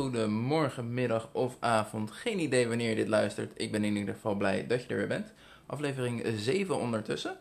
goede morgen, middag of avond. Geen idee wanneer je dit luistert. Ik ben in ieder geval blij dat je er weer bent. Aflevering 7 ondertussen.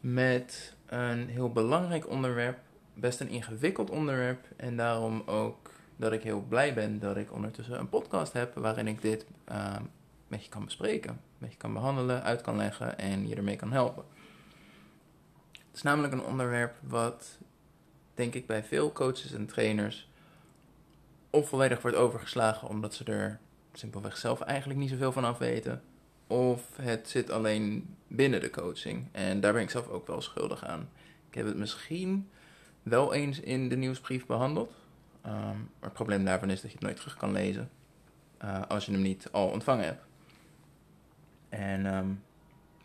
Met een heel belangrijk onderwerp. Best een ingewikkeld onderwerp. En daarom ook dat ik heel blij ben dat ik ondertussen een podcast heb waarin ik dit uh, met je kan bespreken. Met je kan behandelen, uit kan leggen en je ermee kan helpen. Het is namelijk een onderwerp wat, denk ik, bij veel coaches en trainers of volledig wordt overgeslagen omdat ze er simpelweg zelf eigenlijk niet zoveel van af weten. Of het zit alleen binnen de coaching. En daar ben ik zelf ook wel schuldig aan. Ik heb het misschien wel eens in de nieuwsbrief behandeld. Um, maar het probleem daarvan is dat je het nooit terug kan lezen. Uh, als je hem niet al ontvangen hebt. En um,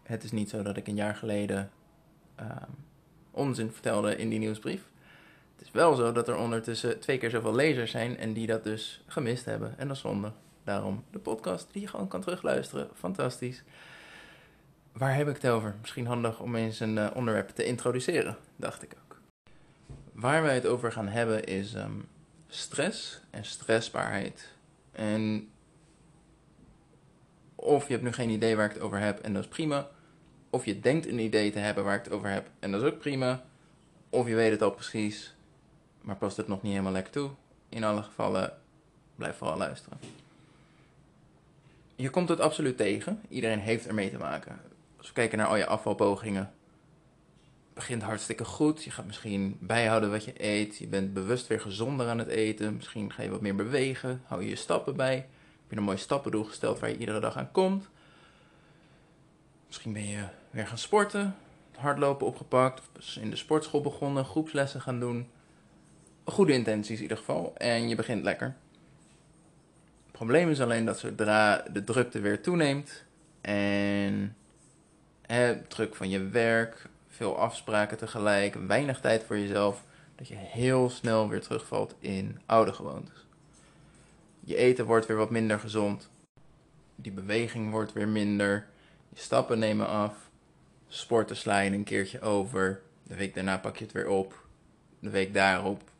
het is niet zo dat ik een jaar geleden um, onzin vertelde in die nieuwsbrief. Het is wel zo dat er ondertussen twee keer zoveel lezers zijn en die dat dus gemist hebben. En dat is zonde. Daarom de podcast die je gewoon kan terugluisteren. Fantastisch. Waar heb ik het over? Misschien handig om eens een uh, onderwerp te introduceren, dacht ik ook. Waar wij het over gaan hebben is um, stress en stressbaarheid. En of je hebt nu geen idee waar ik het over heb en dat is prima. Of je denkt een idee te hebben waar ik het over heb en dat is ook prima. Of je weet het al precies maar past het nog niet helemaal lekker toe. In alle gevallen, blijf vooral luisteren. Je komt het absoluut tegen. Iedereen heeft ermee te maken. Als we kijken naar al je afvalpogingen, begint hartstikke goed. Je gaat misschien bijhouden wat je eet. Je bent bewust weer gezonder aan het eten. Misschien ga je wat meer bewegen. Hou je je stappen bij. Heb je een mooi stappendoel gesteld waar je iedere dag aan komt. Misschien ben je weer gaan sporten. Hardlopen opgepakt. Of in de sportschool begonnen. Groepslessen gaan doen goede intenties in ieder geval. En je begint lekker. Het probleem is alleen dat zodra de drukte weer toeneemt en druk van je werk, veel afspraken tegelijk, weinig tijd voor jezelf, dat je heel snel weer terugvalt in oude gewoontes. Je eten wordt weer wat minder gezond, die beweging wordt weer minder, je stappen nemen af, sporten sla je een keertje over, de week daarna pak je het weer op, de week daarop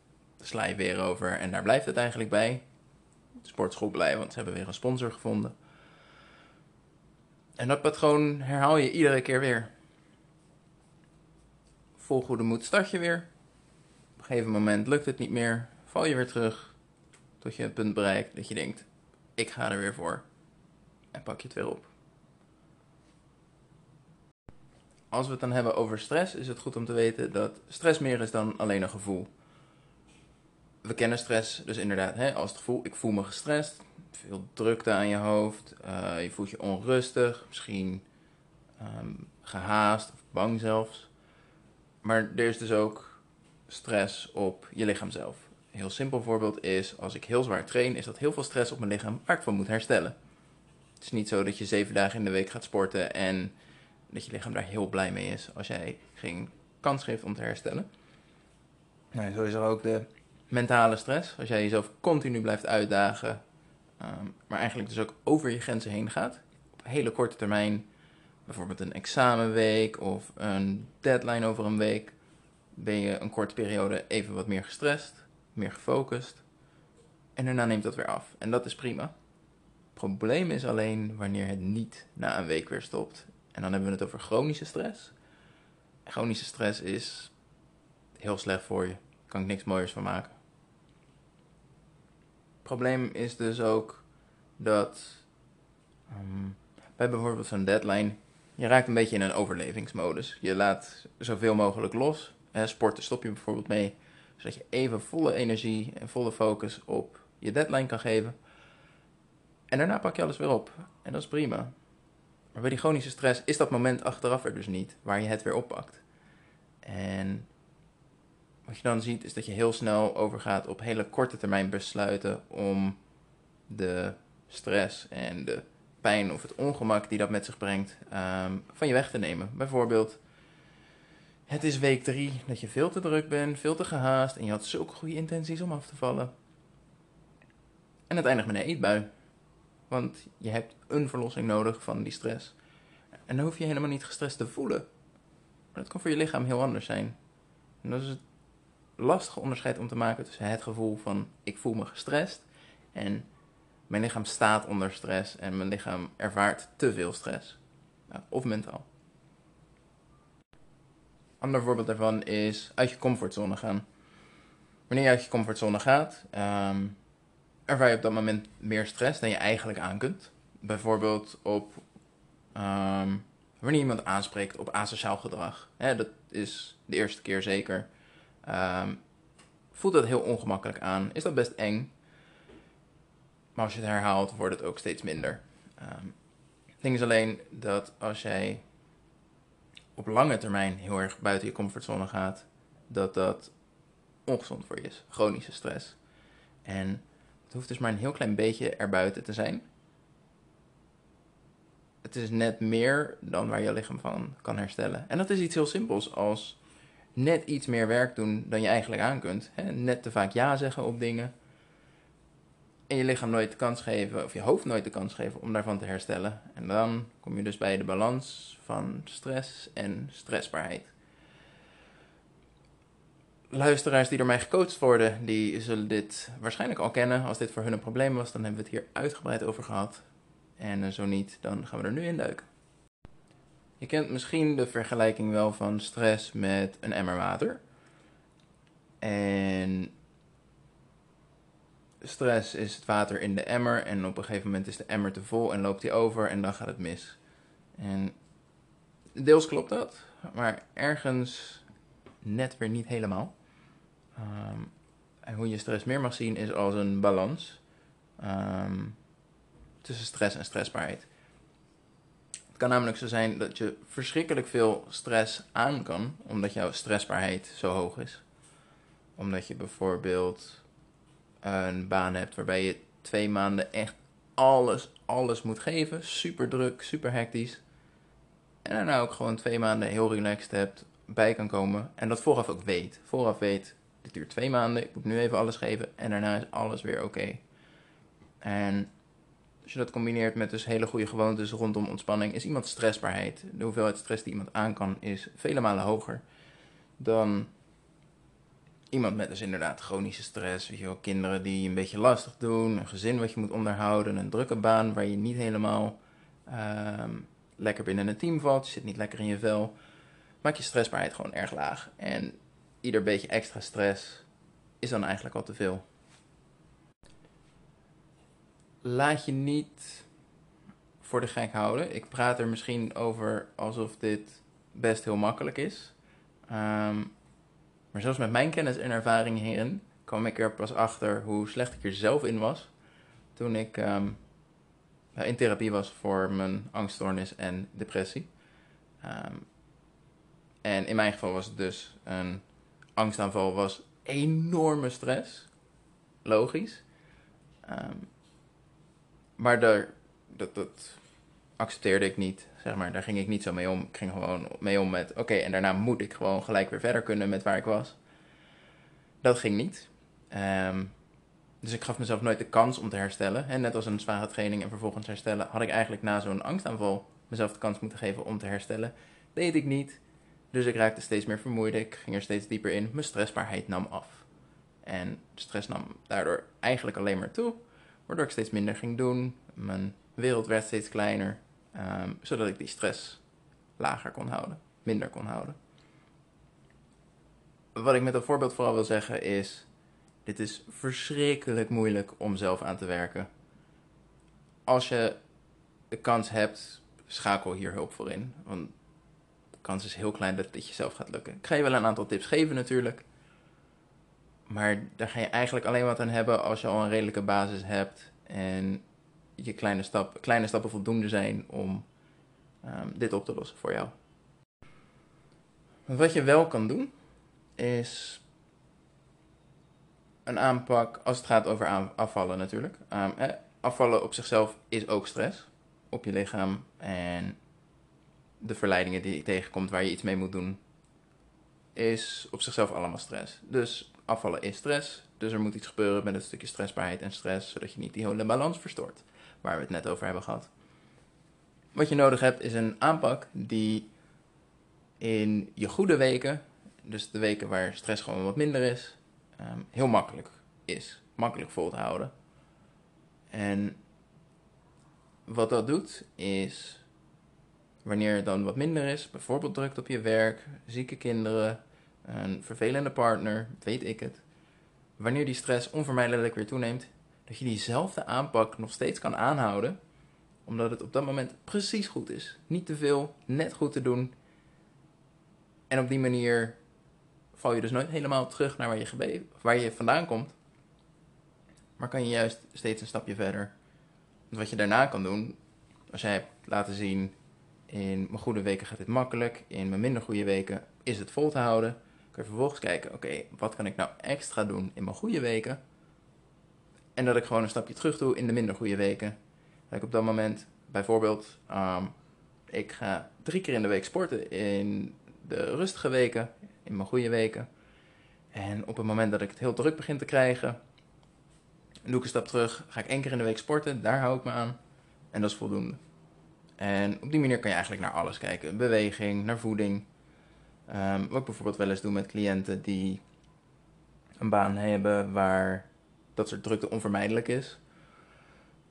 sla je weer over en daar blijft het eigenlijk bij. De sportschool blij, want ze hebben weer een sponsor gevonden. En dat patroon herhaal je iedere keer weer. Vol goede moed start je weer. Op een gegeven moment lukt het niet meer. Val je weer terug. Tot je het punt bereikt dat je denkt: ik ga er weer voor. En pak je het weer op. Als we het dan hebben over stress, is het goed om te weten dat stress meer is dan alleen een gevoel we kennen stress, dus inderdaad, hè, als het gevoel, ik voel me gestrest, veel drukte aan je hoofd, uh, je voelt je onrustig, misschien um, gehaast of bang zelfs. Maar er is dus ook stress op je lichaam zelf. Een heel simpel voorbeeld is, als ik heel zwaar train, is dat heel veel stress op mijn lichaam waar ik van moet herstellen. Het is niet zo dat je zeven dagen in de week gaat sporten en dat je lichaam daar heel blij mee is als jij geen kans geeft om te herstellen. Zo is er ook de mentale stress. Als jij jezelf continu blijft uitdagen, um, maar eigenlijk dus ook over je grenzen heen gaat. Op hele korte termijn, bijvoorbeeld een examenweek of een deadline over een week, ben je een korte periode even wat meer gestrest, meer gefocust. En daarna neemt dat weer af. En dat is prima. Probleem is alleen wanneer het niet na een week weer stopt. En dan hebben we het over chronische stress. chronische stress is heel slecht voor je. Daar kan ik niks mooiers van maken probleem is dus ook dat um, bij bijvoorbeeld zo'n deadline, je raakt een beetje in een overlevingsmodus. Je laat zoveel mogelijk los. Sporten stop je bijvoorbeeld mee, zodat je even volle energie en volle focus op je deadline kan geven. En daarna pak je alles weer op. En dat is prima. Maar bij die chronische stress is dat moment achteraf er dus niet, waar je het weer oppakt. En wat je dan ziet is dat je heel snel overgaat op hele korte termijn besluiten om de stress en de pijn of het ongemak die dat met zich brengt um, van je weg te nemen. Bijvoorbeeld, het is week drie dat je veel te druk bent, veel te gehaast en je had zulke goede intenties om af te vallen. En het eindigt met een eetbui. Want je hebt een verlossing nodig van die stress. En dan hoef je helemaal niet gestrest te voelen. Maar dat kan voor je lichaam heel anders zijn. En dat is het lastige onderscheid om te maken tussen het gevoel van ik voel me gestrest En mijn lichaam staat onder stress en mijn lichaam ervaart te veel stress. of mentaal. Ander voorbeeld daarvan is uit je comfortzone gaan. Wanneer je uit je comfortzone gaat, um, ervaar je op dat moment meer stress dan je eigenlijk aan kunt. Bijvoorbeeld op um, wanneer iemand aanspreekt op asociaal gedrag. Dat is de eerste keer zeker. Um, voelt dat heel ongemakkelijk aan. Is dat best eng. Maar als je het herhaalt, wordt het ook steeds minder. Um, het ding is alleen dat als jij op lange termijn heel erg buiten je comfortzone gaat, dat dat ongezond voor je is. Chronische stress. En het hoeft dus maar een heel klein beetje erbuiten te zijn. Het is net meer dan waar je lichaam van kan herstellen. En dat is iets heel simpels als net iets meer werk doen dan je eigenlijk aan kunt. Hè? Net te vaak ja zeggen op dingen. En je lichaam nooit de kans geven, of je hoofd nooit de kans geven om daarvan te herstellen. En dan kom je dus bij de balans van stress en stressbaarheid. Luisteraars die door mij gecoacht worden, die zullen dit waarschijnlijk al kennen. Als dit voor hun een probleem was, dan hebben we het hier uitgebreid over gehad. En zo niet, dan gaan we er nu in duiken. Je kent misschien de vergelijking wel van stress met een emmer water. En stress is het water in de emmer en op een gegeven moment is de emmer te vol en loopt die over en dan gaat het mis. En deels klopt dat, maar ergens net weer niet helemaal. Ehm, en hoe je stress meer mag zien is als een balans ehm, tussen stress en stressbaarheid. Het kan namelijk zo zijn dat je verschrikkelijk veel stress aan kan, omdat jouw stressbaarheid zo hoog is. Omdat je bijvoorbeeld een baan hebt waarbij je twee maanden echt alles, alles moet geven. Super druk, super hectisch. En daarna ook gewoon twee maanden heel relaxed hebt, bij kan komen. En dat vooraf ook weet. Vooraf weet, dit duurt twee maanden, ik moet nu even alles geven. En daarna is alles weer oké. En als je dat combineert met dus hele goede gewoontes rondom ontspanning, is iemand stressbaarheid. De hoeveelheid stress die iemand aan kan, is vele malen hoger dan iemand met dus inderdaad chronische stress. Weet je wel, kinderen die een beetje lastig doen, een gezin wat je moet onderhouden, een drukke baan waar je niet helemaal ehm, lekker binnen een team valt, je zit niet lekker in je vel. Maak je stressbaarheid gewoon erg laag. En ieder beetje extra stress is dan eigenlijk al te veel laat je niet voor de gek houden. Ik praat er misschien over alsof dit best heel makkelijk is. Ehm, maar zelfs met mijn kennis en ervaring hierin kwam ik er pas achter hoe slecht ik er zelf in was. Toen ik ehm, in therapie was voor mijn angststoornis en depressie. Ehm, en in mijn geval was het dus een angstaanval was enorme stress. Logisch. Maar daar, dat, dat accepteerde ik niet, zeg maar. Daar ging ik niet zo mee om. Ik ging gewoon mee om met, oké, en daarna moet ik gewoon gelijk weer verder kunnen met waar ik was. Dat ging niet. Um, dus ik gaf mezelf nooit de kans om te herstellen. En net als een zware training en vervolgens herstellen, had ik eigenlijk na zo'n angstaanval mezelf de kans moeten geven om te herstellen. Deed ik niet. Dus ik raakte steeds meer vermoeid. Ik ging er steeds dieper in. Mijn stressbaarheid nam af. En stress nam daardoor eigenlijk alleen maar toe. Waardoor ik steeds minder ging doen. Mijn wereld werd steeds kleiner. Ehm, zodat ik die stress lager kon houden. Minder kon houden. Wat ik met dat voorbeeld vooral wil zeggen is. Dit is verschrikkelijk moeilijk om zelf aan te werken. Als je de kans hebt, schakel hier hulp voor in. Want de kans is heel klein dat dit jezelf gaat lukken. Ik ga je wel een aantal tips geven natuurlijk. Maar daar ga je eigenlijk alleen wat aan hebben als je al een redelijke basis hebt en je kleine, stap, kleine stappen voldoende zijn om um, dit op te lossen voor jou. Wat je wel kan doen, is een aanpak als het gaat over afvallen natuurlijk. Um, afvallen op zichzelf is ook stress op je lichaam en de verleidingen die je tegenkomt waar je iets mee moet doen, is op zichzelf allemaal stress. Dus afvallen is stress. Dus er moet iets gebeuren met een stukje stressbaarheid en stress, zodat je niet die hele balans verstoort, waar we het net over hebben gehad. Wat je nodig hebt is een aanpak die in je goede weken, dus de weken waar stress gewoon wat minder is, ehm, heel makkelijk is. Makkelijk vol te houden. En wat dat doet is, wanneer het dan wat minder is, bijvoorbeeld drukt op je werk, zieke kinderen, een vervelende partner, weet ik het. Wanneer die stress onvermijdelijk weer toeneemt, dat je diezelfde aanpak nog steeds kan aanhouden, omdat het op dat moment precies goed is. Niet te veel, net goed te doen. En op die manier val je dus nooit helemaal terug naar waar je, waar je vandaan komt. Maar kan je juist steeds een stapje verder. Want wat je daarna kan doen, als jij hebt laten zien, in mijn goede weken gaat dit makkelijk, in mijn minder goede weken is het vol te houden, kun je vervolgens kijken, oké, wat kan ik nou extra doen in mijn goede weken? En dat ik gewoon een stapje terug doe in de minder goede weken. Dat ik op dat moment, bijvoorbeeld, um, ik ga drie keer in de week sporten in de rustige weken, in mijn goede weken. En op het moment dat ik het heel druk begin te krijgen, doe ik een stap terug, ga ik één keer in de week sporten, daar hou ik me aan. En dat is voldoende. En op die manier kan je eigenlijk naar alles kijken. Beweging, naar voeding. Um, wat ik bijvoorbeeld wel eens doe met cliënten die een baan hebben waar dat soort drukte onvermijdelijk is.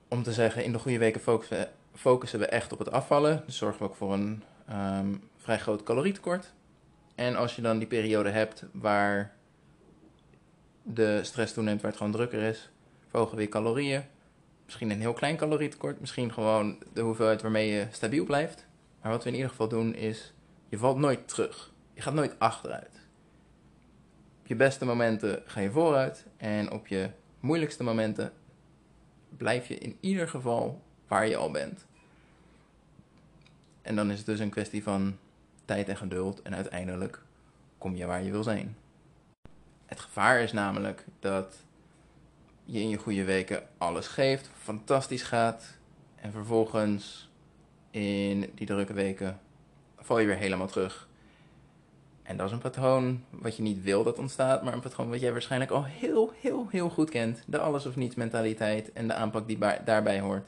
Om te zeggen, in de goede weken focussen, we echt op het afvallen. Dus zorgen we ook voor een um, vrij groot calorietekort. En als je dan die periode hebt waar de stress toeneemt, waar het gewoon drukker is, verhogen we je calorieën. Misschien een heel klein calorietekort, misschien gewoon de hoeveelheid waarmee je stabiel blijft. Maar wat we in ieder geval doen is, je valt nooit terug. Je gaat nooit achteruit. Op je beste momenten ga je vooruit en op je moeilijkste momenten blijf je in ieder geval waar je al bent. En dan is het dus een kwestie van tijd en geduld en uiteindelijk kom je waar je wil zijn. Het gevaar is namelijk dat je in je goede weken alles geeft, fantastisch gaat en vervolgens in die drukke weken val je weer helemaal terug. En dat is een patroon wat je niet wil dat ontstaat, maar een patroon wat jij waarschijnlijk al heel, heel, heel goed kent. De alles of niets mentaliteit en de aanpak die daarbij hoort.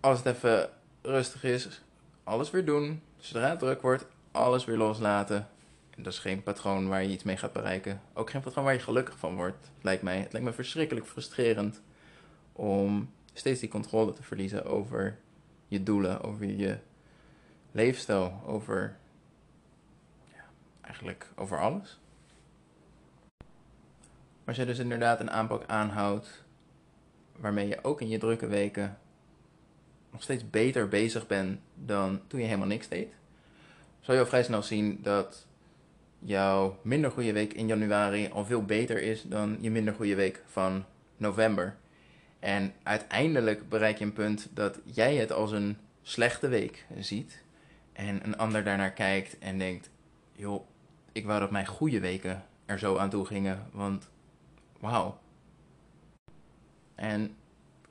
Als het even rustig is, alles weer doen. Zodra het druk wordt, alles weer loslaten. Dat is geen patroon waar je iets mee gaat bereiken. Ook geen patroon waar je gelukkig van wordt, lijkt mij. Het lijkt me verschrikkelijk frustrerend om steeds die controle te verliezen over je doelen, over je leefstijl, over ja, eigenlijk over alles. Maar als je dus inderdaad een aanpak aanhoudt waarmee je ook in je drukke weken nog steeds beter bezig bent dan toen je helemaal niks deed, zal je al vrij snel zien dat jouw minder goede week in januari al veel beter is dan je minder goede week van november. En uiteindelijk bereik je een punt dat jij het als een slechte week ziet. En een ander daarnaar kijkt en denkt: joh, ik wou dat mijn goede weken er zo aan toe gingen, want wauw. En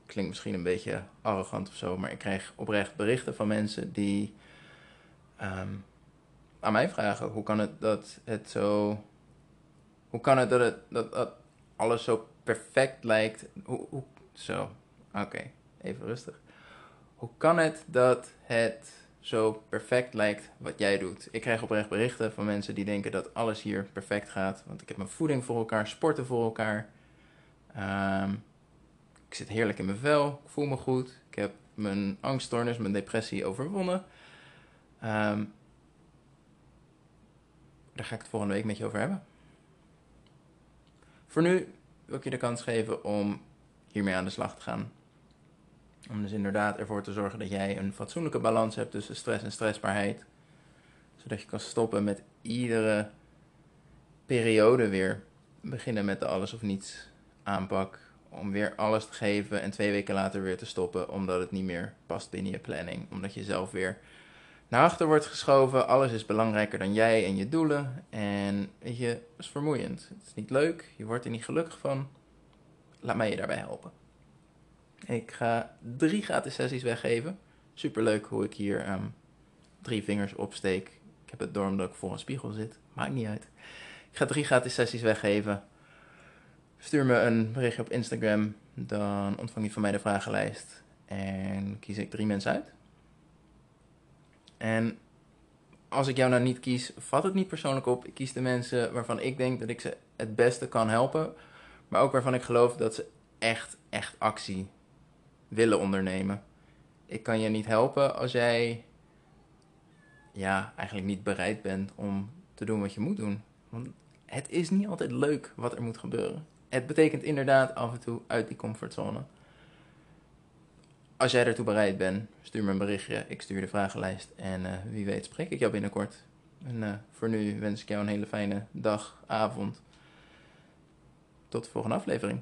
klinkt misschien een beetje arrogant of zo, maar ik krijg oprecht berichten van mensen die um, aan mij vragen: hoe kan het dat het zo. Hoe kan het dat, het, dat, dat alles zo perfect lijkt? Hoe, hoe zo, oké, even rustig. Hoe kan het dat het zo perfect lijkt wat jij doet? Ik krijg oprecht berichten van mensen die denken dat alles hier perfect gaat. Want ik heb mijn voeding voor elkaar, sporten voor elkaar. Um, ik zit heerlijk in mijn vel, ik voel me goed. Ik heb mijn angststoornis, mijn depressie overwonnen. Um, daar ga ik het volgende week met je over hebben. Voor nu wil ik je de kans geven om hiermee aan de slag te gaan. Om dus inderdaad ervoor te zorgen dat jij een fatsoenlijke balans hebt tussen stress en stressbaarheid. Zodat je kan stoppen met iedere periode weer beginnen met de alles of niets aanpak om weer alles te geven en twee weken later weer te stoppen, omdat het niet meer past binnen je planning. Omdat je zelf weer naar achter wordt geschoven. Alles is belangrijker dan jij en je doelen. En weet je, het is vermoeiend. Het is niet leuk, je wordt er niet gelukkig van. Laat mij je daarbij helpen. Ik ga drie gratis sessies weggeven. Superleuk hoe ik hier um, drie vingers opsteek. Ik heb het door omdat ik voor een spiegel zit. Maakt niet uit. Ik ga drie gratis sessies weggeven Stuur me een berichtje op Instagram, dan ontvang je van mij de vragenlijst en kies ik drie mensen uit. En als ik jou nou niet kies, vat het niet persoonlijk op. Ik kies de mensen waarvan ik denk dat ik ze het beste kan helpen, maar ook waarvan ik geloof dat ze echt, echt actie willen ondernemen. Ik kan je niet helpen als jij ja, eigenlijk niet bereid bent om te doen wat je moet doen. Want het is niet altijd leuk wat er moet gebeuren. Het betekent inderdaad af en toe uit die comfortzone. Als jij ertoe bereid bent, stuur me een berichtje. Ik stuur de vragenlijst. En uh, wie weet spreek ik jou binnenkort. En uh, voor nu wens ik jou een hele fijne dag, avond. Tot de volgende aflevering.